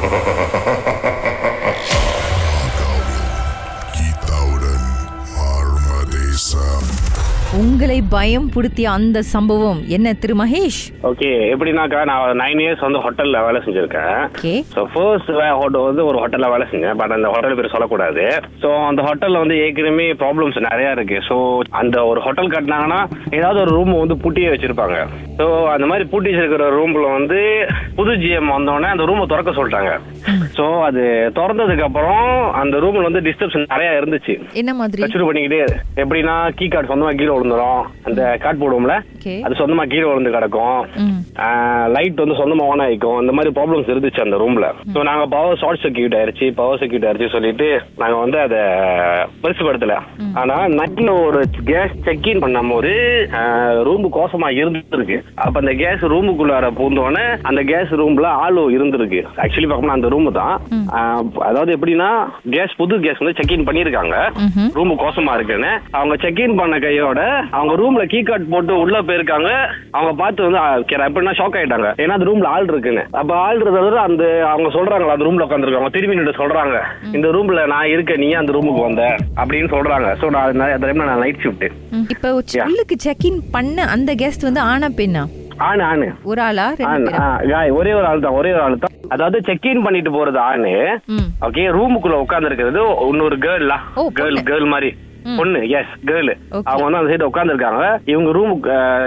ha ha ha உங்களை பயம் புடுத்திய அந்த சம்பவம். என்ன திரு மகேஷ்? ஓகே எப்படின்னாக்கா நான் நைன் இயர்ஸ் வந்து ஹோட்டல்ல வேலை செஞ்சிருக்கேன். ஓகே ஸோ ஃபர்ஸ்ட் ஹோட்டல் வந்து ஒரு ஹோட்டல்ல வேலை செஞ்சேன். பட் அந்த ஹோட்டல் பேர் சொல்லக்கூடாது. ஸோ அந்த ஹோட்டல்ல வந்து ஏற்கனவே ப்ராப்ளம்ஸ் நிறைய இருக்கு. ஸோ அந்த ஒரு ஹோட்டல் கட்டினாங்கன்னா ஏதாவது ஒரு ரூம் வந்து பூட்டியே வச்சிருப்பாங்க. ஸோ அந்த மாதிரி பூட்டி வச்சிருக்கிற ரூம்ல வந்து புது ஜிஎம் வந்தோடனே அந்த ரூமை திறக்க சொல்லிட்டாங்க. ஸோ அது திறந்ததுக்கு அப்புறம் அந்த ரூம்ல வந்து டிஸ்டர்ப்ஷன் நிறைய இருந்துச்சு. என்ன மாதிரி? கச்சூரி பண்ணிக்கிட்டே எப்படின்னா கீ கார்டு சொந்தமா கீழே விழுந்துரும். அந்த கார்டு போடுவோம்ல. அது சொந்தமா கீழே விழுந்து கிடக்கும். லைட் வந்து சொந்தமா ஆன் ஆயிக்கும். இந்த மாதிரி ப்ராப்ளம்ஸ் இருந்துச்சு அந்த ரூம்ல ஸோ நாங்க பவர் ஷார்ட் சர்க்கியூட் ஆயிருச்சு. பவர் சர்க்கியூட் ஆயிருச்சு சொல்லிட்டு நாங்க வந்து அதை பெருசுபடுத்தல. ஆனா நைட்ல ஒரு கேஸ் செக் இன் பண்ணும்போது ரூம் கோசமா இருந்திருக்கு. அப்ப அந்த கேஸ் ரூமுக்குள்ளார பூந்தோடனே அந்த கேஸ் ரூம்ல ஆளு இருந்திருக்கு. ஆக்சுவலி பார்க்கணும் அந்த ரூம் தான். அதாவது எப்படின்னா கேஸ் புது கேஸ் வந்து செக் இன் பண்ணிருக்காங்க ரூம் கோசமா இருக்குன்னு. அவங்க செக் இன் பண்ண கையோட அவங்க ரூம்ல கீ கார்டு போட்டு உள்ள போயிருக்காங்க. அவங்க பார்த்து வந்து எப்படின்னா ஷாக் ஆயிட்டாங்க. ஏன்னா அந்த ரூம்ல ஆள் இருக்குன்னு. அப்ப ஆள் இருக்கிறது அந்த அவங்க சொல்றாங்களா அந்த ரூம்ல உட்காந்துருக்காங்க திரும்பி நின்று சொல்றாங்க. இந்த ரூம்ல நான் இருக்கேன் நீ அந்த ரூமுக்கு வந்த? அப்படின்னு சொல்றாங்க. சோ நான் நைட் ஷிஃப்ட். இப்ப உள்ளுக்கு செக் இன் பண்ண அந்த கெஸ்ட் வந்து ஆனா பெண்ணா? ஆணு ஆணு. ஒரு ஆளா? ஒரே ஒரு ஆள் தான் ஒரே ஒரு ஆள் தான். அதாவது செக் இன் பண்ணிட்டு போறது ஆணு. ஓகே ரூமுக்குள்ள உட்கார்ந்து இருக்கிறது இன்னொரு கேர்லா கேர்ள் பொண்ணு. கேர்ள் மாதிரி. பொண்ணு எஸ் கேர்ள். அவங்க வந்து அந்த சைடு உட்காந்துருக்காங்க இவங்க ரூம்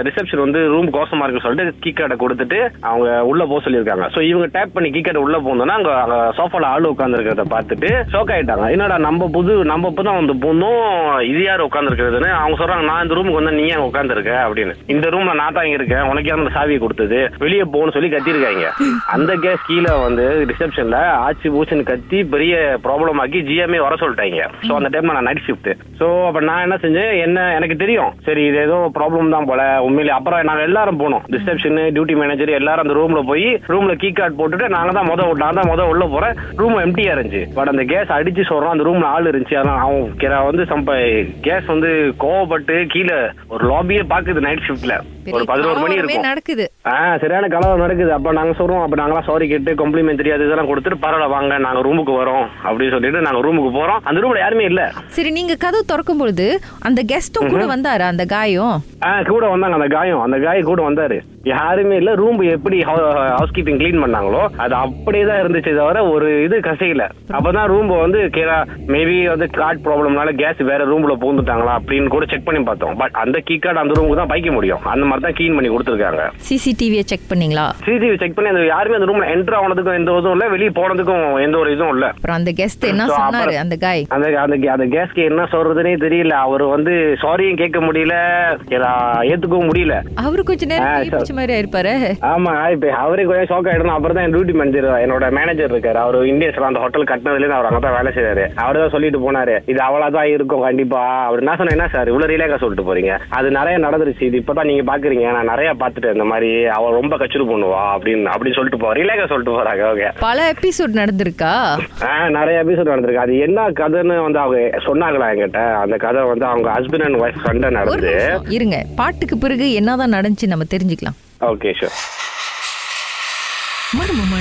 ரிசப்ஷன் வந்து ரூம் கோசமா இருக்குன்னு சொல்லிட்டு கீ கார்டை கொடுத்துட்டு அவங்க உள்ள போக சொல்லியிருக்காங்க. சோ இவங்க டேப் பண்ணி கீ கார்டு உள்ள போனோம்னா அங்க சோஃபால ஆள் உட்காந்துருக்கிறத பார்த்துட்டு ஷோக் ஆயிட்டாங்க. என்னடா நம்ம புது நம்ம இப்பதான் வந்து போனோம். இது யார் உட்காந்துருக்கிறதுன்னு அவங்க சொல்றாங்க நான் இந்த ரூமுக்கு வந்து நீ ஏன் உட்காந்துருக்க அப்படின்னு. இந்த ரூம்ல நான் தான் இங்க இருக்கேன். உனக்கு அந்த சாவியை கொடுத்தது. வெளியே போகணும்னு சொல்லி கத்திருக்காங்க. அந்த கேஸ் கீழே வந்து ரிசப்ஷன்ல ஆச்சு பூச்சுன்னு கத்தி பெரிய ப்ராப்ளம் ஆக்கி ஜிஎம்ஏ வர சொல்லிட்டாங்க. சோ அந்த டைம்ல நான் நைட் ஷிஃப்ட் சோ அப்ப நான் என்ன செஞ்சேன்? என்ன எனக்கு தெரியும். சரி இது ஏதோ ப்ராப்ளம் தான் போல. உண்மையிலே அப்புறம் நாங்க எல்லாரும் போனோம். ரிசப்ஷன் டியூட்டி மேனேஜர் எல்லாரும் அந்த ரூம்ல போய் ரூம்ல கீ கார்டு போட்டுட்டு நாங்க தான் முத நான் தான் முத உள்ள போறேன். ரூம் எம்டியா இருந்துச்சு. பட் அந்த கேஸ் அடிச்சு சொல்றோம் அந்த ரூம்ல ஆள் இருந்துச்சு. அதான் அவன் கே- வந்து சம்ப கேஸ் வந்து கோவப்பட்டு கீழே ஒரு லாபியே பாக்குது நைட் ஷிஃப்ட்ல ஒரு பதினோரு மணி இருக்கும். நடக்குது. ஆ சரியான கலவரம் நடக்குது. அப்ப நாங்க சொல்றோம். அப்ப நாங்களாம் சாரி கேட்டு கம்ப்ளிமெண்ட் அது இதெல்லாம் கொடுத்துட்டு பரவாயில்ல வாங்க நாங்க ரூமுக்கு வரோம் அப்படின்னு சொல்லிட்டு நாங்க ரூமுக்கு போறோம். அந்த ரூம்ல யாருமே இல்ல. சரி நீங்க கதவு திறக்கும் பொழுது அந்த கெஸ்டும் கூட வந்தாரு அந்த காயம் ஆ கூட வந்தாங்க அந்த காயம் அந்த காய் கூட வந்தாரு. யாருமே இல்ல. ரூம் எப்படி ஹவுஸ் கீப்பிங் க்ளீன் பண்ணாங்களோ அது அப்படியே தான் இருந்துச்சு தவிர ஒரு இது கசையில. அப்பதான் ரூம் வந்து கேரா மேபி வந்து கார்டு ப்ராப்ளம்னால கேஸ் வேற ரூம்ல பூந்துட்டாங்களா அப்படின்னு கூட செக் பண்ணி பார்த்தோம். பட் அந்த கீ கார்டு அந்த ரூமுக்கு தான் பைக்க முடியும். அந்த மாதிரி தான் க்ளீன் பண்ணி கொடுத்துருக்காங்க. சிசிடிவியை செக் பண்ணீங்களா? சிசிடிவி செக் பண்ணி அந்த யாருமே அந்த ரூம்ல என்டர் ஆனதுக்கும் எந்த இதுவும் இல்ல வெளியே போனதுக்கும் எந்த ஒரு இதுவும் இல்ல. அப்புறம் அந்த கெஸ்ட் என்ன சொன்னாரு அந்த காய் அந்த அந்த அந்த கேஸ்க்கு என்ன சொல்றதுனே தெரியல. அவர் வந்து சாரியும் கேட்க முடியல. ஏத்துக்கவும் முடியல. அவரு கொஞ்ச நேரம். பிடிச்ச மாதிரி ஆயிருப்பாரு. ஆமா இப்ப அவரே கொஞ்சம் ஷாக் ஆயிடணும் அப்புறம் தான் டியூட்டி மேனேஜர் என்னோட மேனேஜர் இருக்காரு. அவர் இந்தியஸ்ல அந்த ஹோட்டல் கட்டினதுல அவர் அங்கதான் வேலை செய்யறாரு அவர் தான் சொல்லிட்டு போனாரு இது அவ்வளவுதான் இருக்கும் கண்டிப்பா. அவர் நான் சொன்னேன் என்ன சார் இவ்வளவு ரிலேக்கா சொல்லிட்டு போறீங்க? அது நிறைய நடந்துருச்சு. இது இப்பதான் நீங்க பாக்குறீங்க. நான் நிறைய பாத்துட்டேன் இந்த மாதிரி. அவ ரொம்ப கச்சுரு பண்ணுவா அப்படின்னு அப்படின்னு சொல்லிட்டு போ ரிலேக்கா சொல்லிட்டு போறாங்க ஓகே பல எபிசோட் நடந்திருக்கா? நிறைய எபிசோட் நடந்திருக்கு. அது என்ன கதைன்னு வந்து அவங்க சொன்னாங்களா என்கிட்ட? அந்த கதை வந்து அவங்க ஹஸ்பண்ட் அண்ட் ஒய்ஃப் சண்டை நடந்து இருங்க. பாட்டுக்கு பிறகு என்னதான் நடந்துச்சு நம்ம தெரிஞ்சுக்கலாம். ஓகே ஷூர் மர்மமான